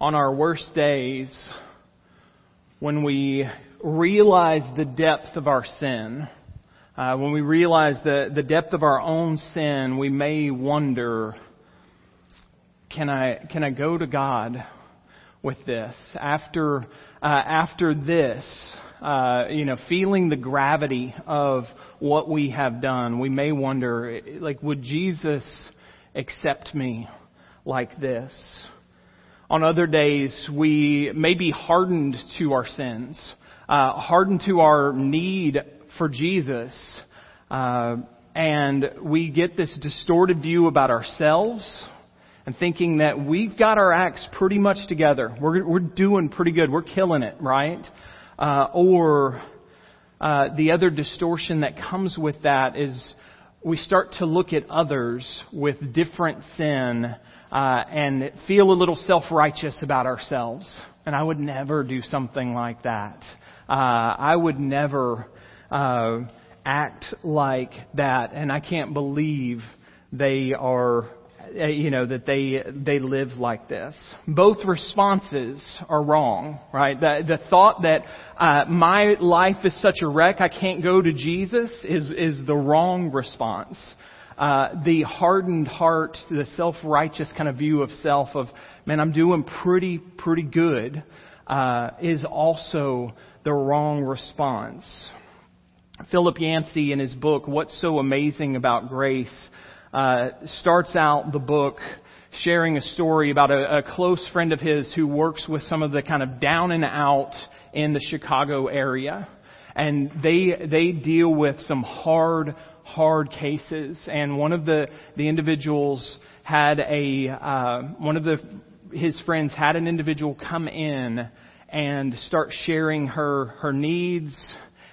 on our worst days, when we realize the depth of our sin, uh, when we realize the, the depth of our own sin, we may wonder, can I, can I go to God with this? After, uh, after this, uh, you know, feeling the gravity of what we have done, we may wonder, like, would Jesus accept me like this? On other days, we may be hardened to our sins, uh, hardened to our need for Jesus, uh, and we get this distorted view about ourselves and thinking that we've got our acts pretty much together. We're, we're doing pretty good. We're killing it, right? Uh, or uh, the other distortion that comes with that is we start to look at others with different sin uh, and feel a little self-righteous about ourselves. And I would never do something like that. Uh, I would never uh, act like that, and I can't believe they are uh, you know that they they live like this. Both responses are wrong, right? The the thought that uh, my life is such a wreck I can't go to Jesus is is the wrong response. Uh, the hardened heart, the self-righteous kind of view of self of man, I'm doing pretty pretty good, uh, is also the wrong response. Philip Yancey in his book What's So Amazing About Grace uh, starts out the book sharing a story about a, a close friend of his who works with some of the kind of down and out in the Chicago area. And they, they deal with some hard, hard cases. And one of the, the individuals had a, uh, one of the, his friends had an individual come in and start sharing her, her needs,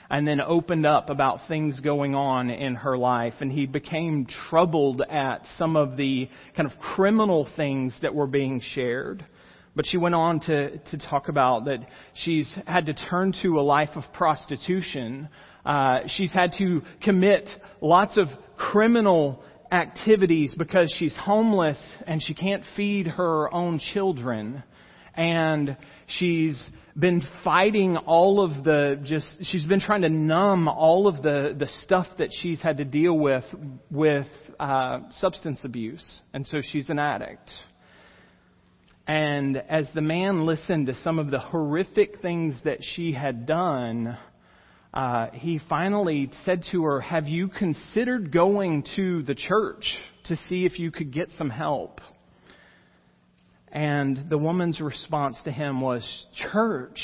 and then opened up about things going on in her life. And he became troubled at some of the kind of criminal things that were being shared. But she went on to, to talk about that she's had to turn to a life of prostitution. Uh, she's had to commit lots of criminal activities because she's homeless and she can't feed her own children. And she's been fighting all of the just she's been trying to numb all of the the stuff that she's had to deal with with uh, substance abuse and so she's an addict and as the man listened to some of the horrific things that she had done uh, he finally said to her have you considered going to the church to see if you could get some help and the woman's response to him was, Church,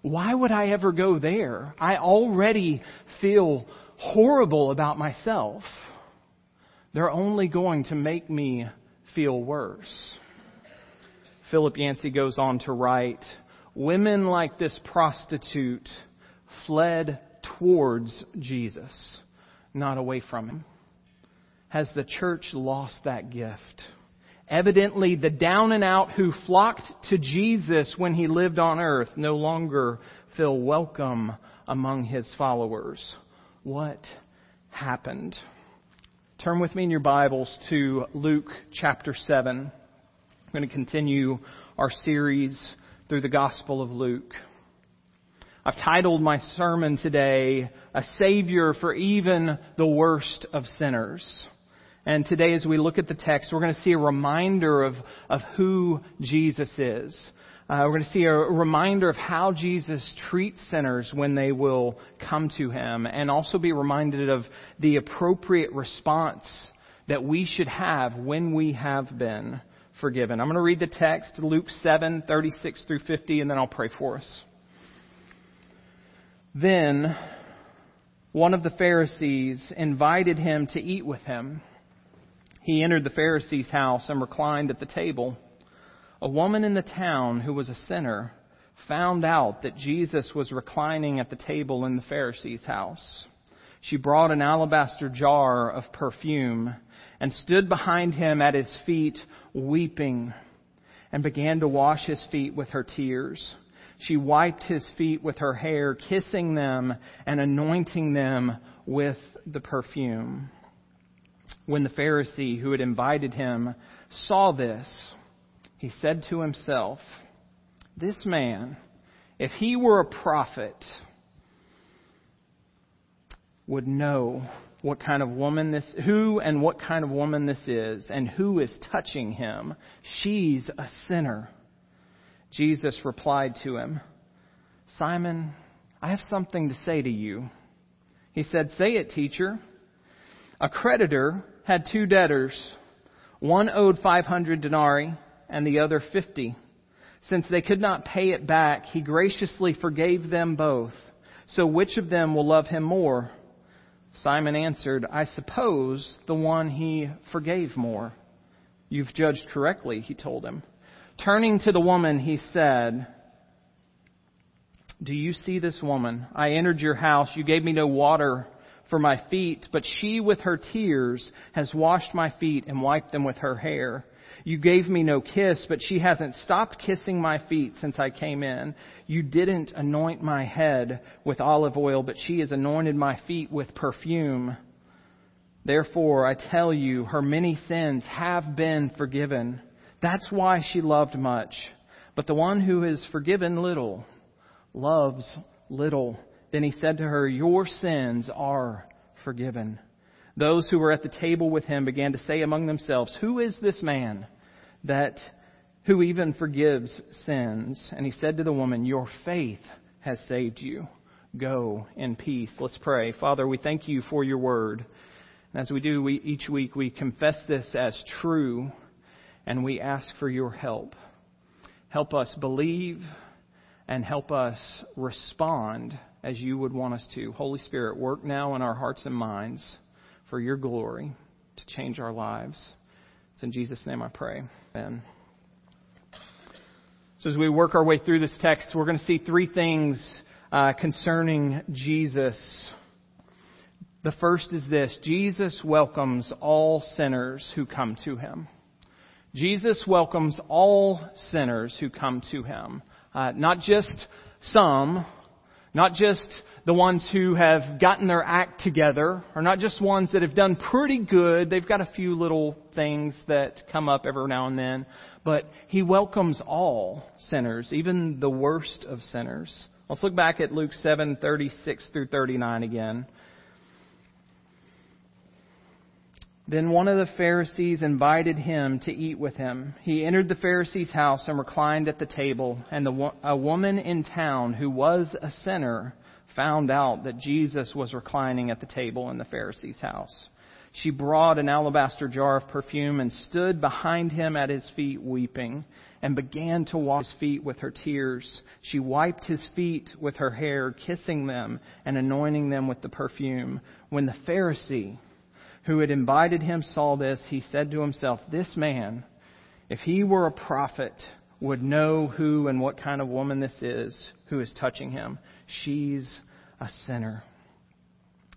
why would I ever go there? I already feel horrible about myself. They're only going to make me feel worse. Philip Yancey goes on to write, Women like this prostitute fled towards Jesus, not away from him. Has the church lost that gift? Evidently, the down and out who flocked to Jesus when he lived on earth no longer feel welcome among his followers. What happened? Turn with me in your Bibles to Luke chapter 7. I'm going to continue our series through the Gospel of Luke. I've titled my sermon today, A Savior for Even the Worst of Sinners. And today, as we look at the text, we're going to see a reminder of, of who Jesus is. Uh, we're going to see a reminder of how Jesus treats sinners when they will come to him, and also be reminded of the appropriate response that we should have when we have been forgiven. I'm going to read the text, Luke 7, 36 through 50, and then I'll pray for us. Then one of the Pharisees invited him to eat with him he entered the Pharisee's house and reclined at the table. A woman in the town who was a sinner found out that Jesus was reclining at the table in the Pharisee's house. She brought an alabaster jar of perfume and stood behind him at his feet weeping and began to wash his feet with her tears. She wiped his feet with her hair, kissing them and anointing them with the perfume. When the Pharisee who had invited him saw this, he said to himself, This man, if he were a prophet, would know what kind of woman this, who and what kind of woman this is, and who is touching him. She's a sinner. Jesus replied to him, Simon, I have something to say to you. He said, Say it, teacher. A creditor had two debtors. One owed 500 denarii and the other 50. Since they could not pay it back, he graciously forgave them both. So which of them will love him more? Simon answered, I suppose the one he forgave more. You've judged correctly, he told him. Turning to the woman, he said, Do you see this woman? I entered your house. You gave me no water for my feet, but she with her tears has washed my feet and wiped them with her hair. You gave me no kiss, but she hasn't stopped kissing my feet since I came in. You didn't anoint my head with olive oil, but she has anointed my feet with perfume. Therefore, I tell you, her many sins have been forgiven. That's why she loved much. But the one who is forgiven little loves little. Then he said to her, Your sins are forgiven. Those who were at the table with him began to say among themselves, Who is this man that who even forgives sins? And he said to the woman, Your faith has saved you. Go in peace. Let's pray. Father, we thank you for your word. And as we do we, each week, we confess this as true and we ask for your help. Help us believe and help us respond as you would want us to. Holy Spirit, work now in our hearts and minds for your glory to change our lives. It's in Jesus' name I pray. So as we work our way through this text, we're going to see three things uh, concerning Jesus. The first is this Jesus welcomes all sinners who come to him. Jesus welcomes all sinners who come to him. Uh, not just some, not just the ones who have gotten their act together, are not just ones that have done pretty good. They've got a few little things that come up every now and then. But He welcomes all sinners, even the worst of sinners. Let's look back at Luke 7, 36 through 39 again. Then one of the Pharisees invited him to eat with him. He entered the Pharisee's house and reclined at the table, and the, a woman in town who was a sinner found out that Jesus was reclining at the table in the Pharisee's house. She brought an alabaster jar of perfume and stood behind him at his feet weeping and began to wash his feet with her tears. She wiped his feet with her hair, kissing them and anointing them with the perfume. When the Pharisee who had invited him saw this, he said to himself, This man, if he were a prophet, would know who and what kind of woman this is who is touching him. She's a sinner.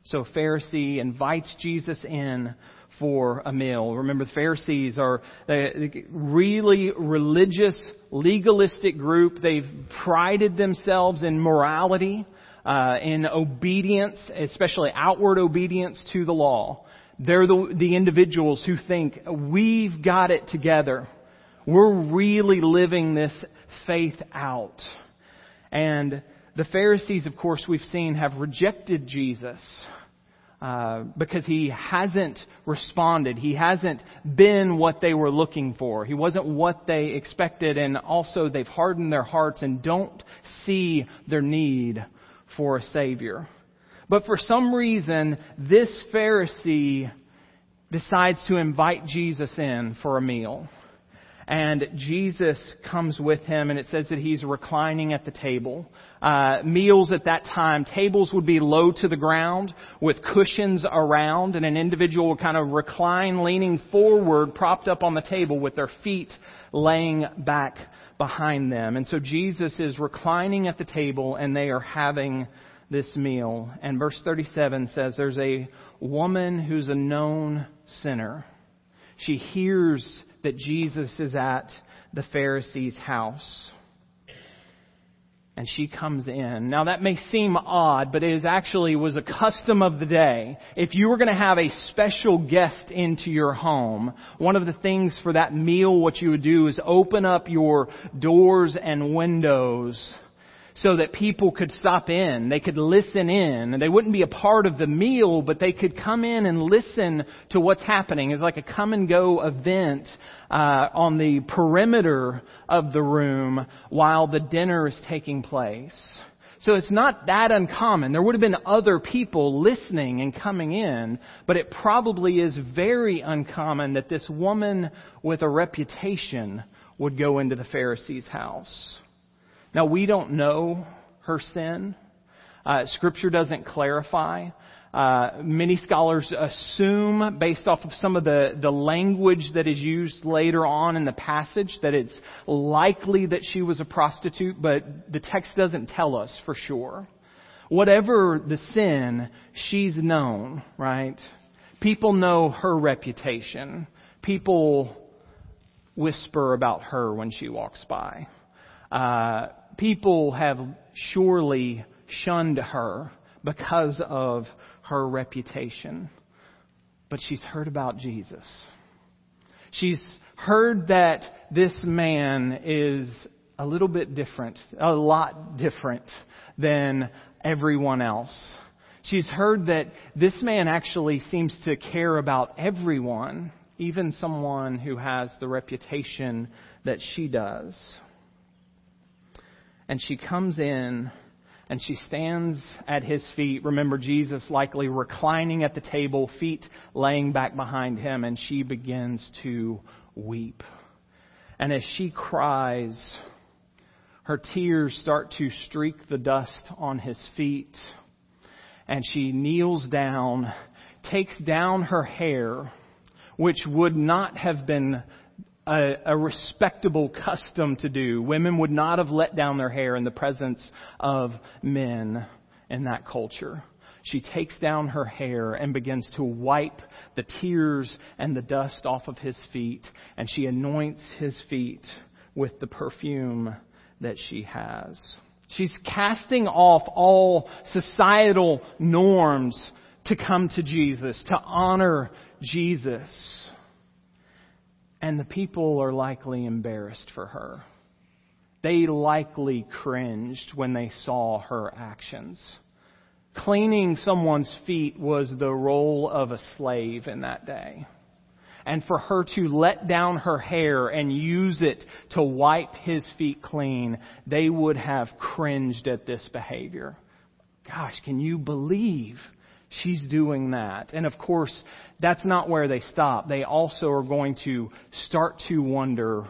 So Pharisee invites Jesus in for a meal. Remember, the Pharisees are a really religious, legalistic group. They've prided themselves in morality, uh, in obedience, especially outward obedience to the law. They're the, the individuals who think we've got it together. We're really living this faith out. And the Pharisees, of course, we've seen have rejected Jesus. Uh, because he hasn't responded. He hasn't been what they were looking for. He wasn't what they expected, and also they've hardened their hearts and don't see their need for a Savior. But for some reason, this Pharisee decides to invite Jesus in for a meal. And Jesus comes with him, and it says that he's reclining at the table. Uh, meals at that time, tables would be low to the ground with cushions around, and an individual would kind of recline, leaning forward, propped up on the table with their feet laying back behind them. And so Jesus is reclining at the table, and they are having this meal. And verse 37 says there's a woman who's a known sinner. She hears that Jesus is at the Pharisee's house. and she comes in. Now that may seem odd, but it is actually was a custom of the day. If you were going to have a special guest into your home, one of the things for that meal, what you would do is open up your doors and windows so that people could stop in. They could listen in. And they wouldn't be a part of the meal, but they could come in and listen to what's happening. It's like a come and go event uh, on the perimeter of the room while the dinner is taking place. So it's not that uncommon. There would have been other people listening and coming in, but it probably is very uncommon that this woman with a reputation would go into the Pharisee's house. Now, we don't know her sin. Uh, scripture doesn't clarify. Uh, many scholars assume, based off of some of the, the language that is used later on in the passage, that it's likely that she was a prostitute, but the text doesn't tell us for sure. Whatever the sin, she's known, right? People know her reputation. People whisper about her when she walks by. Uh, people have surely shunned her because of her reputation. But she's heard about Jesus. She's heard that this man is a little bit different, a lot different than everyone else. She's heard that this man actually seems to care about everyone, even someone who has the reputation that she does and she comes in and she stands at his feet. Remember, Jesus likely reclining at the table, feet laying back behind him, and she begins to weep. And as she cries, her tears start to streak the dust on his feet. And she kneels down, takes down her hair, which would not have been a, a, respectable custom to do. Women would not have let down their hair in the presence of men in that culture. She takes down her hair and begins to wipe the tears and the dust off of his feet, and she anoints his feet with the perfume that she has. She's casting off all societal norms to come to Jesus, to honor Jesus. And the people are likely embarrassed for her. They likely cringed when they saw her actions. Cleaning someone's feet was the role of a slave in that day. And for her to let down her hair and use it to wipe his feet clean, they would have cringed at this behavior. Gosh, can you believe She's doing that. And of course, that's not where they stop. They also are going to start to wonder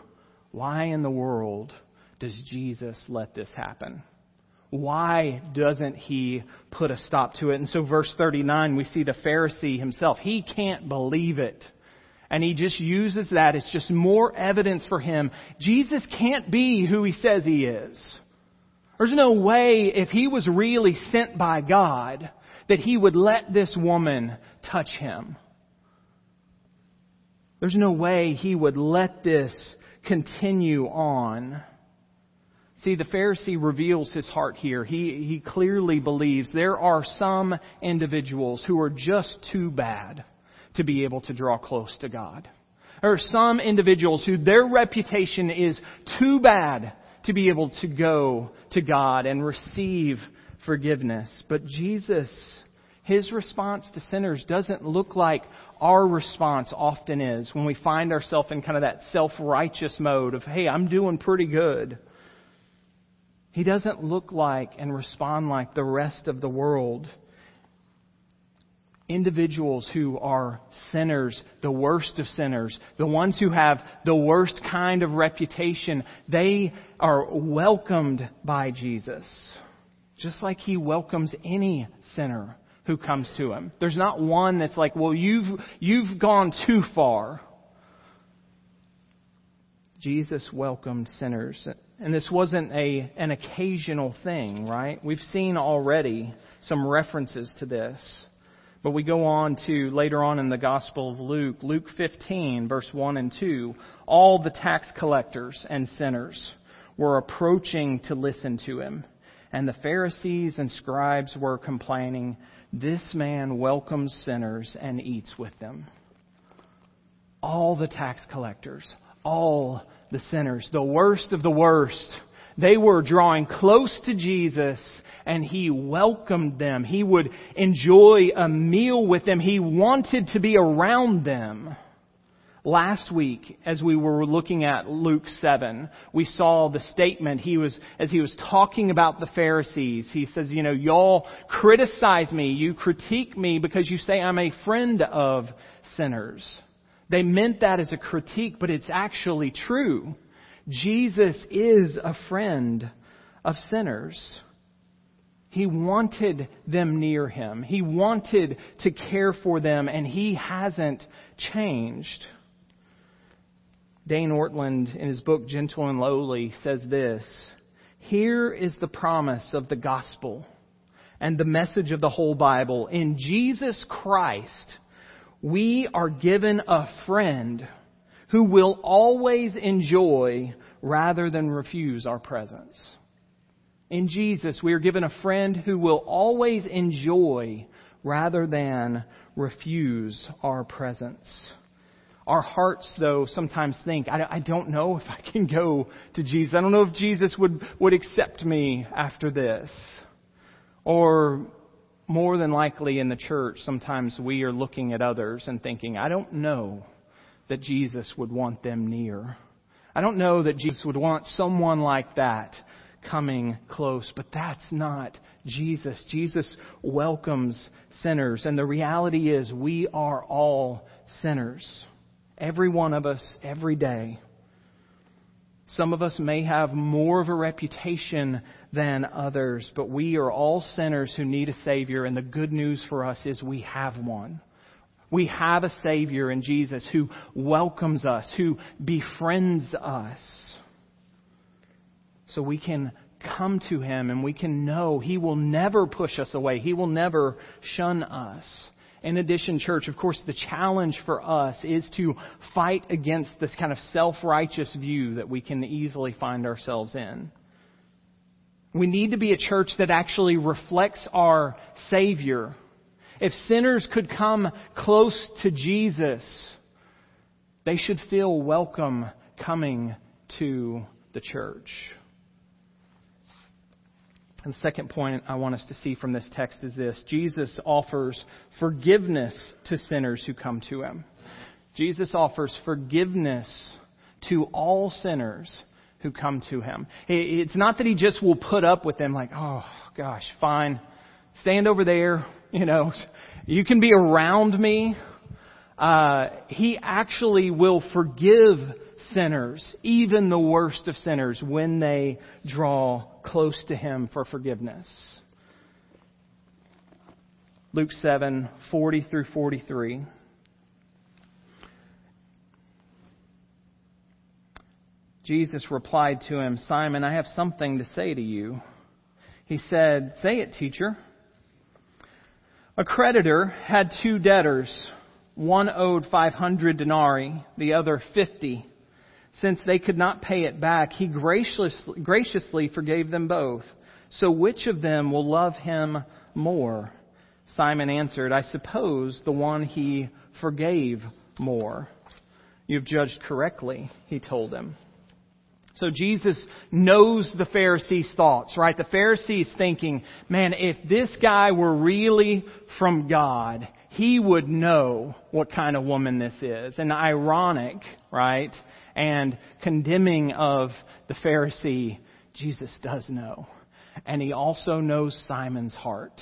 why in the world does Jesus let this happen? Why doesn't he put a stop to it? And so, verse 39, we see the Pharisee himself. He can't believe it. And he just uses that. It's just more evidence for him. Jesus can't be who he says he is. There's no way if he was really sent by God that he would let this woman touch him. There's no way he would let this continue on. See, the Pharisee reveals his heart here. He, he clearly believes there are some individuals who are just too bad to be able to draw close to God. There are some individuals who their reputation is too bad to be able to go to God and receive forgiveness. But Jesus, his response to sinners doesn't look like our response often is when we find ourselves in kind of that self-righteous mode of, hey, I'm doing pretty good. He doesn't look like and respond like the rest of the world. Individuals who are sinners, the worst of sinners, the ones who have the worst kind of reputation, they are welcomed by Jesus just like he welcomes any sinner who comes to him. There's not one that's like, well, you've, you've gone too far. Jesus welcomed sinners. And this wasn't a, an occasional thing, right? We've seen already some references to this. But we go on to later on in the Gospel of Luke, Luke 15, verse 1 and 2. All the tax collectors and sinners were approaching to listen to him. And the Pharisees and scribes were complaining, This man welcomes sinners and eats with them. All the tax collectors, all the sinners, the worst of the worst, they were drawing close to Jesus and he welcomed them. He would enjoy a meal with them. He wanted to be around them. Last week, as we were looking at Luke 7, we saw the statement he was, as he was talking about the Pharisees, he says, you know, y'all criticize me, you critique me because you say I'm a friend of sinners. They meant that as a critique, but it's actually true. Jesus is a friend of sinners. He wanted them near him. He wanted to care for them, and he hasn't changed. Dane Ortlund, in his book Gentle and Lowly, says this Here is the promise of the gospel and the message of the whole Bible. In Jesus Christ, we are given a friend who will always enjoy rather than refuse our presence. In Jesus, we are given a friend who will always enjoy rather than refuse our presence. Our hearts, though, sometimes think, I, I don't know if I can go to Jesus. I don't know if Jesus would, would accept me after this. Or more than likely in the church, sometimes we are looking at others and thinking, I don't know that Jesus would want them near. I don't know that Jesus would want someone like that coming close, but that's not Jesus. Jesus welcomes sinners, and the reality is we are all sinners. Every one of us, every day. Some of us may have more of a reputation than others, but we are all sinners who need a Savior, and the good news for us is we have one. We have a Savior in Jesus who welcomes us, who befriends us. So we can come to Him and we can know He will never push us away. He will never shun us. In addition, church, of course, the challenge for us is to fight against this kind of self-righteous view that we can easily find ourselves in. We need to be a church that actually reflects our Savior. If sinners could come close to Jesus, they should feel welcome coming to the church. And second point I want us to see from this text is this Jesus offers forgiveness to sinners who come to him. Jesus offers forgiveness to all sinners who come to him. It's not that he just will put up with them like, oh gosh, fine, stand over there, you know, you can be around me. Uh, he actually will forgive sinners, even the worst of sinners, when they draw close to Him for forgiveness. Luke 7 40 through 43. Jesus replied to him, Simon, I have something to say to you. He said, Say it, teacher. A creditor had two debtors. One owed 500 denarii, the other 50. Since they could not pay it back, he graciously, graciously forgave them both. So which of them will love him more? Simon answered, I suppose the one he forgave more. You've judged correctly, he told him. So Jesus knows the Pharisees' thoughts, right? The Pharisees thinking, man, if this guy were really from God, he would know what kind of woman this is. And ironic, right? And condemning of the Pharisee, Jesus does know. And he also knows Simon's heart.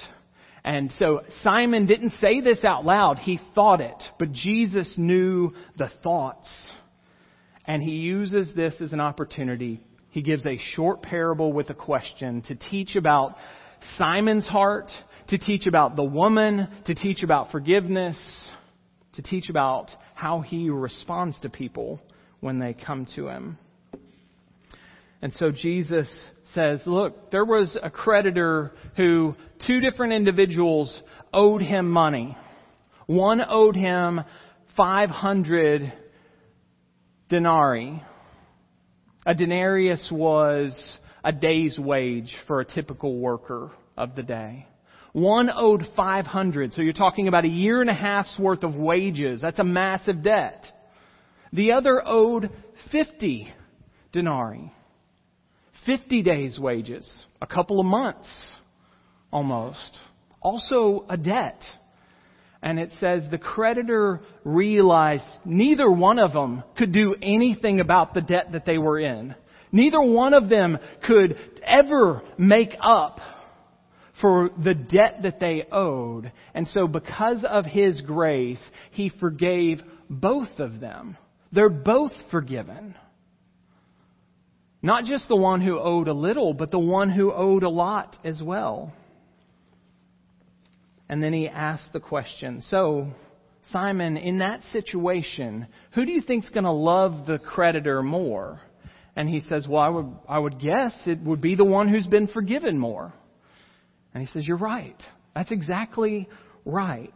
And so Simon didn't say this out loud, he thought it. But Jesus knew the thoughts. And he uses this as an opportunity. He gives a short parable with a question to teach about Simon's heart to teach about the woman, to teach about forgiveness, to teach about how he responds to people when they come to him. And so Jesus says, look, there was a creditor who two different individuals owed him money. One owed him 500 denarii. A denarius was a day's wage for a typical worker of the day. One owed 500, so you're talking about a year and a half's worth of wages. That's a massive debt. The other owed 50 denarii. 50 days' wages. A couple of months, almost. Also a debt. And it says the creditor realized neither one of them could do anything about the debt that they were in. Neither one of them could ever make up for the debt that they owed. And so because of His grace, He forgave both of them. They're both forgiven. Not just the one who owed a little, but the one who owed a lot as well. And then he asked the question, so, Simon, in that situation, who do you think's going to love the creditor more? And he says, well, I would, I would guess it would be the one who's been forgiven more. And he says, You're right. That's exactly right.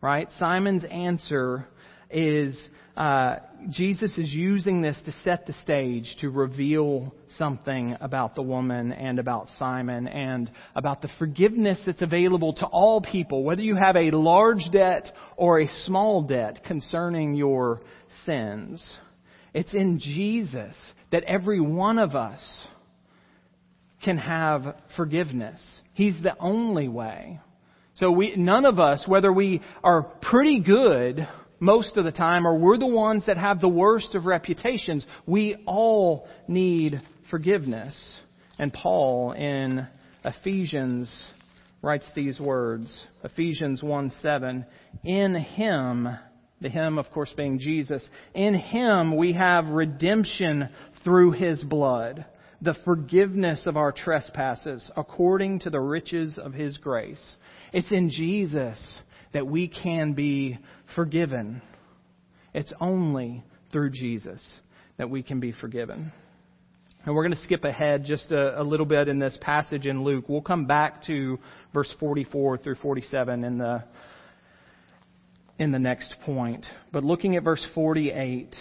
Right? Simon's answer is uh, Jesus is using this to set the stage to reveal something about the woman and about Simon and about the forgiveness that's available to all people, whether you have a large debt or a small debt concerning your sins. It's in Jesus that every one of us can have forgiveness. He's the only way. So we, none of us, whether we are pretty good most of the time or we're the ones that have the worst of reputations, we all need forgiveness. And Paul in Ephesians writes these words. Ephesians 1 7. In him, the him of course being Jesus, in him we have redemption through his blood the forgiveness of our trespasses according to the riches of His grace. It's in Jesus that we can be forgiven. It's only through Jesus that we can be forgiven. And we're going to skip ahead just a, a, little bit in this passage in Luke. We'll come back to verse 44 through 47 in the, in the next point. But looking at verse 48,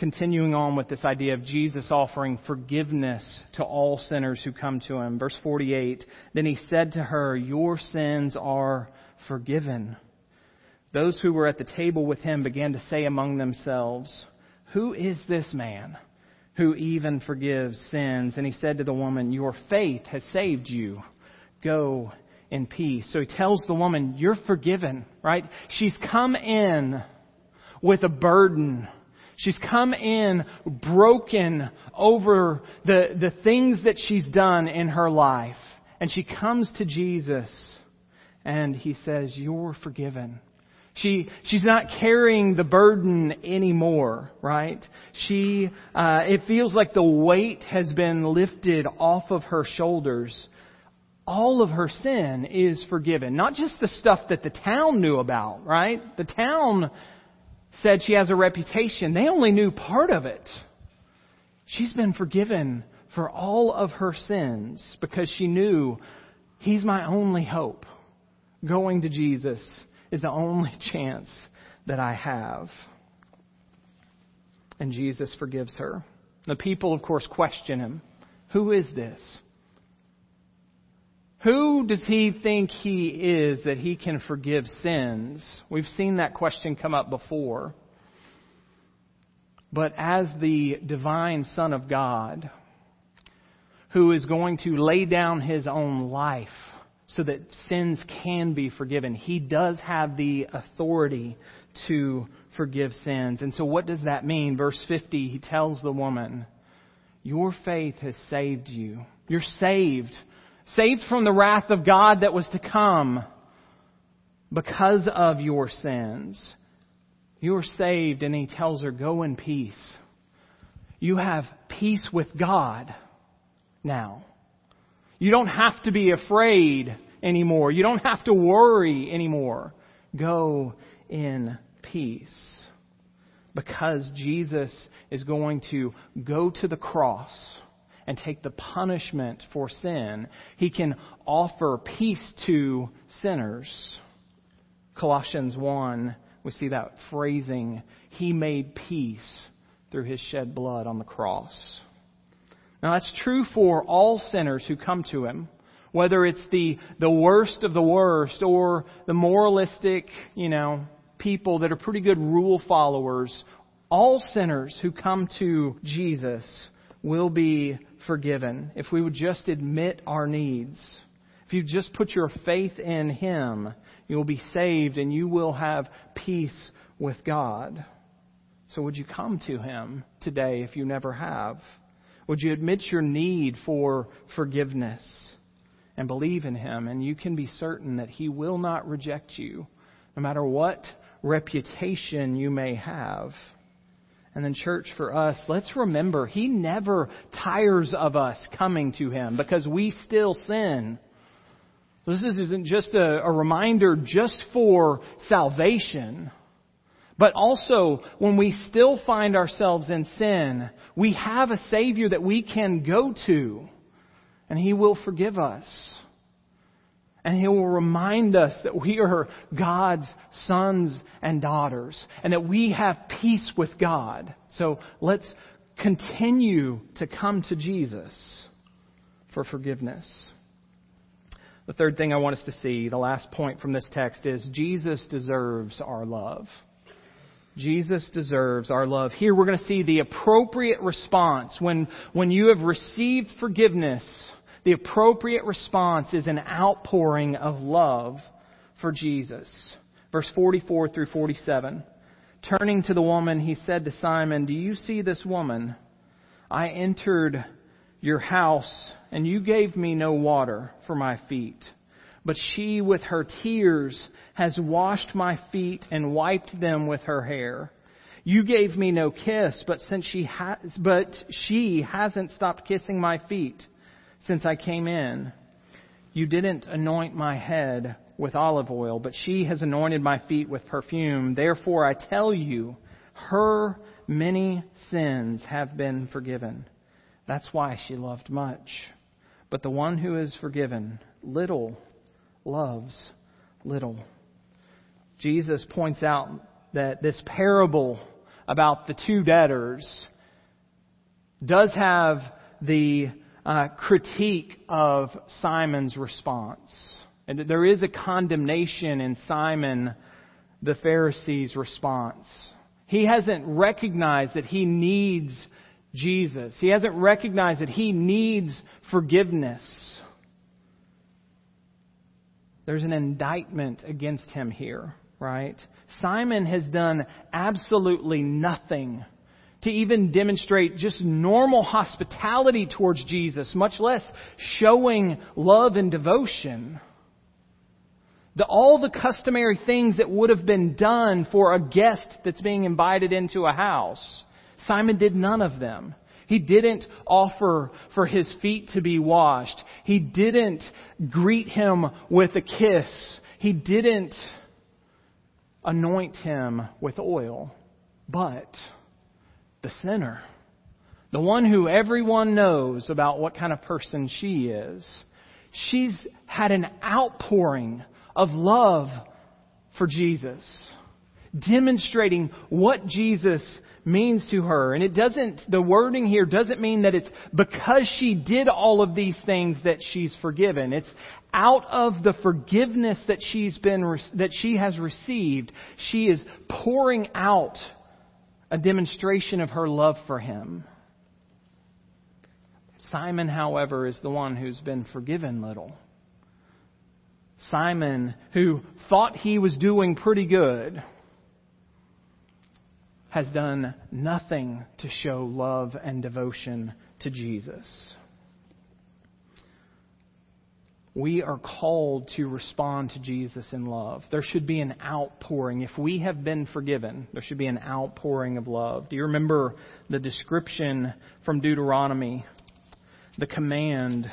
continuing on with this idea of Jesus offering forgiveness to all sinners who come to him. Verse 48 Then he said to her, Your sins are forgiven. Those who were at the table with him began to say among themselves, Who is this man who even forgives sins? And he said to the woman, Your faith has saved you. Go in peace. So he tells the woman, You're forgiven, right? She's come in with a burden She's come in broken over the, the things that she's done in her life. And she comes to Jesus and he says, You're forgiven. She, she's not carrying the burden anymore, right? She, uh, it feels like the weight has been lifted off of her shoulders. All of her sin is forgiven. Not just the stuff that the town knew about, right? The town said she has a reputation. They only knew part of it. She's been forgiven for all of her sins because she knew He's my only hope. Going to Jesus is the only chance that I have. And Jesus forgives her. The people, of course, question him Who is this? Who does he think he is that he can forgive sins? We've seen that question come up before. But as the divine Son of God, who is going to lay down his own life so that sins can be forgiven, he does have the authority to forgive sins. And so, what does that mean? Verse 50, he tells the woman, Your faith has saved you. You're saved saved from the wrath of God that was to come because of your sins. You're saved, and he tells her, Go in peace. You have peace with God now. You don't have to be afraid anymore. You don't have to worry anymore. Go in peace. Because Jesus is going to go to the cross and take the punishment for sin. He can offer peace to sinners. Colossians 1, we see that phrasing. He made peace through his shed blood on the cross. Now that's true for all sinners who come to Him, whether it's the, the worst of the worst or the moralistic, you know, people that are pretty good rule followers. All sinners who come to Jesus will be forgiven if we would just admit our needs. If you just put your faith in Him, you will be saved and you will have peace with God. So would you come to Him today if you never have? Would you admit your need for forgiveness and believe in Him? And you can be certain that He will not reject you, no matter what reputation you may have. And then, church, for us, let's remember He never tires of us coming to Him because we still sin. This isn't just a, a reminder just for salvation. But also, when we still find ourselves in sin, we have a Savior that we can go to, and He will forgive us. And He will remind us that we are God's sons and daughters, and that we have peace with God. So let's continue to come to Jesus for forgiveness. The third thing I want us to see, the last point from this text, is Jesus deserves our love. Jesus deserves our love. Here we're going to see the appropriate response. When, when you have received forgiveness, the appropriate response is an outpouring of love for Jesus. Verse 44 through 47. Turning to the woman, he said to Simon, Do you see this woman? I entered your house, and you gave me no water for my feet but she with her tears has washed my feet and wiped them with her hair. You gave me no kiss, but since she has, but she hasn't stopped kissing my feet since I came in. You didn't anoint my head with olive oil, but she has anointed my feet with perfume. Therefore I tell you, her many sins have been forgiven. That's why she loved much. But the one who is forgiven little loves little. Jesus points out that this parable about the two debtors does have the uh, critique of Simon's response. And there is a condemnation in Simon the Pharisee's response. He hasn't recognized that he needs Jesus. He hasn't recognized that he needs forgiveness. There's an indictment against him here, right? Simon has done absolutely nothing to even demonstrate just normal hospitality towards Jesus, much less showing love and devotion. The, all the customary things that would have been done for a guest that's being invited into a house, Simon did none of them. He didn't offer for his feet to be washed. He didn't greet him with a kiss. He didn't anoint him with oil. But the sinner, the one who everyone knows about what kind of person she is, she's had an outpouring of love for Jesus, demonstrating what Jesus means to her. And it doesn't, the wording here doesn't mean that it's because she did all of these things that she's forgiven. It's out of the forgiveness that she's been, that she has received, she is pouring out a demonstration of her love for him. Simon, however, is the one who's been forgiven little. Simon, who thought he was doing pretty good, has done nothing to show love and devotion to Jesus. We are called to respond to Jesus in love. There should be an outpouring. If we have been forgiven, there should be an outpouring of love. Do you remember the description from Deuteronomy? The command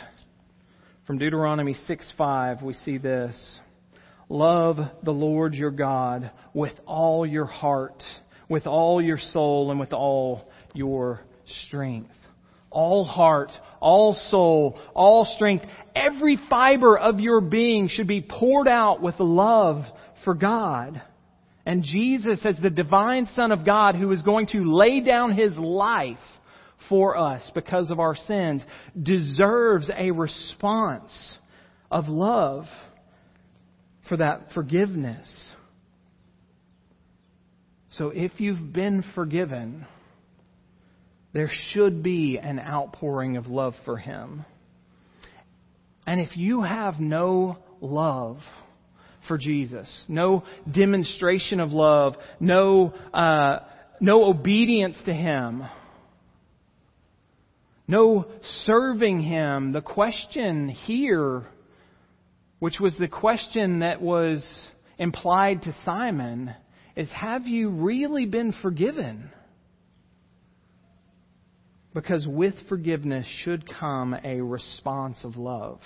from Deuteronomy 6 5, we see this. Love the Lord your God with all your heart with all your soul and with all your strength. All heart, all soul, all strength, every fiber of your being should be poured out with love for God. And Jesus, as the divine Son of God who is going to lay down his life for us because of our sins deserves a response of love for that forgiveness. So if you've been forgiven, there should be an outpouring of love for Him. And if you have no love for Jesus, no demonstration of love, no, uh, no obedience to Him, no serving Him, the question here, which was the question that was implied to Simon, is have you really been forgiven? Because with forgiveness should come a response of love.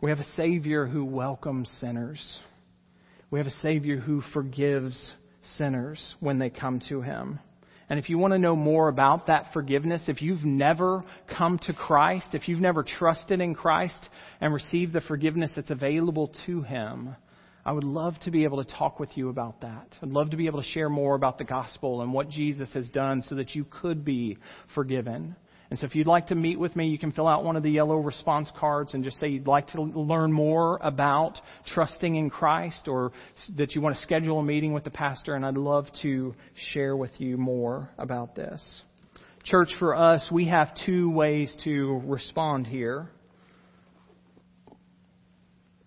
We have a Savior who welcomes sinners. We have a Savior who forgives sinners when they come to Him. And if you want to know more about that forgiveness, if you've never come to Christ, if you've never trusted in Christ and received the forgiveness that's available to Him, I would love to be able to talk with you about that. I'd love to be able to share more about the gospel and what Jesus has done so that you could be forgiven. And so if you'd like to meet with me, you can fill out one of the yellow response cards and just say you'd like to learn more about trusting in Christ or that you want to schedule a meeting with the pastor, and I'd love to share with you more about this. Church, for us, we have two ways to respond here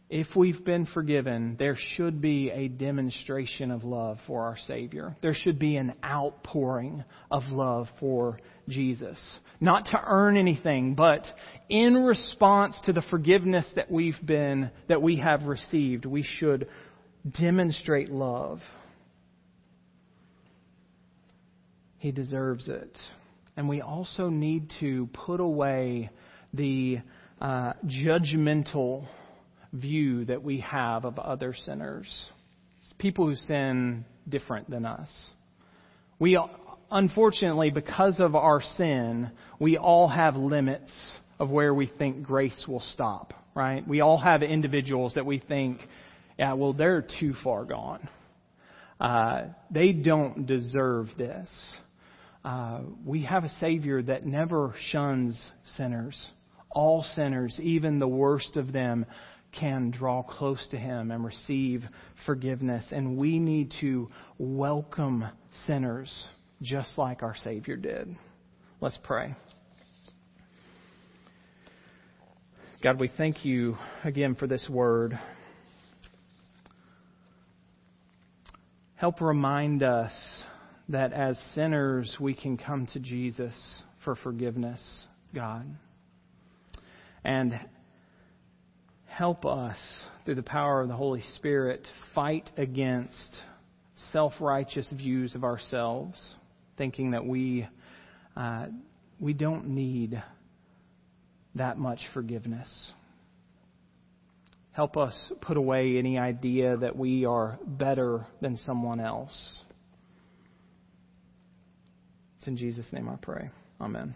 if we've been forgiven, there should be a demonstration of love for our Savior. There should be an outpouring of love for Jesus. Not to earn anything, but in response to the forgiveness that we've been, that we have received, we should demonstrate love. He deserves it. And we also need to put away the uh, judgmental view that we have of other sinners. People who sin different than us. We, unfortunately, because of our sin, we all have limits of where we think grace will stop, right? We all have individuals that we think, yeah, well, they're too far gone. Uh, they don't deserve this. Uh, we have a Savior that never shuns sinners. All sinners, even the worst of them, can draw close to Him and receive forgiveness. And we need to welcome sinners just like our Savior did. Let's pray. God, we thank you again for this word. Help remind us that as sinners we can come to Jesus for forgiveness, God. And help us, through the power of the Holy Spirit, fight against self righteous views of ourselves, thinking that we, uh, we don't need that much forgiveness. Help us put away any idea that we are better than someone else. It's in Jesus' name I pray. Amen.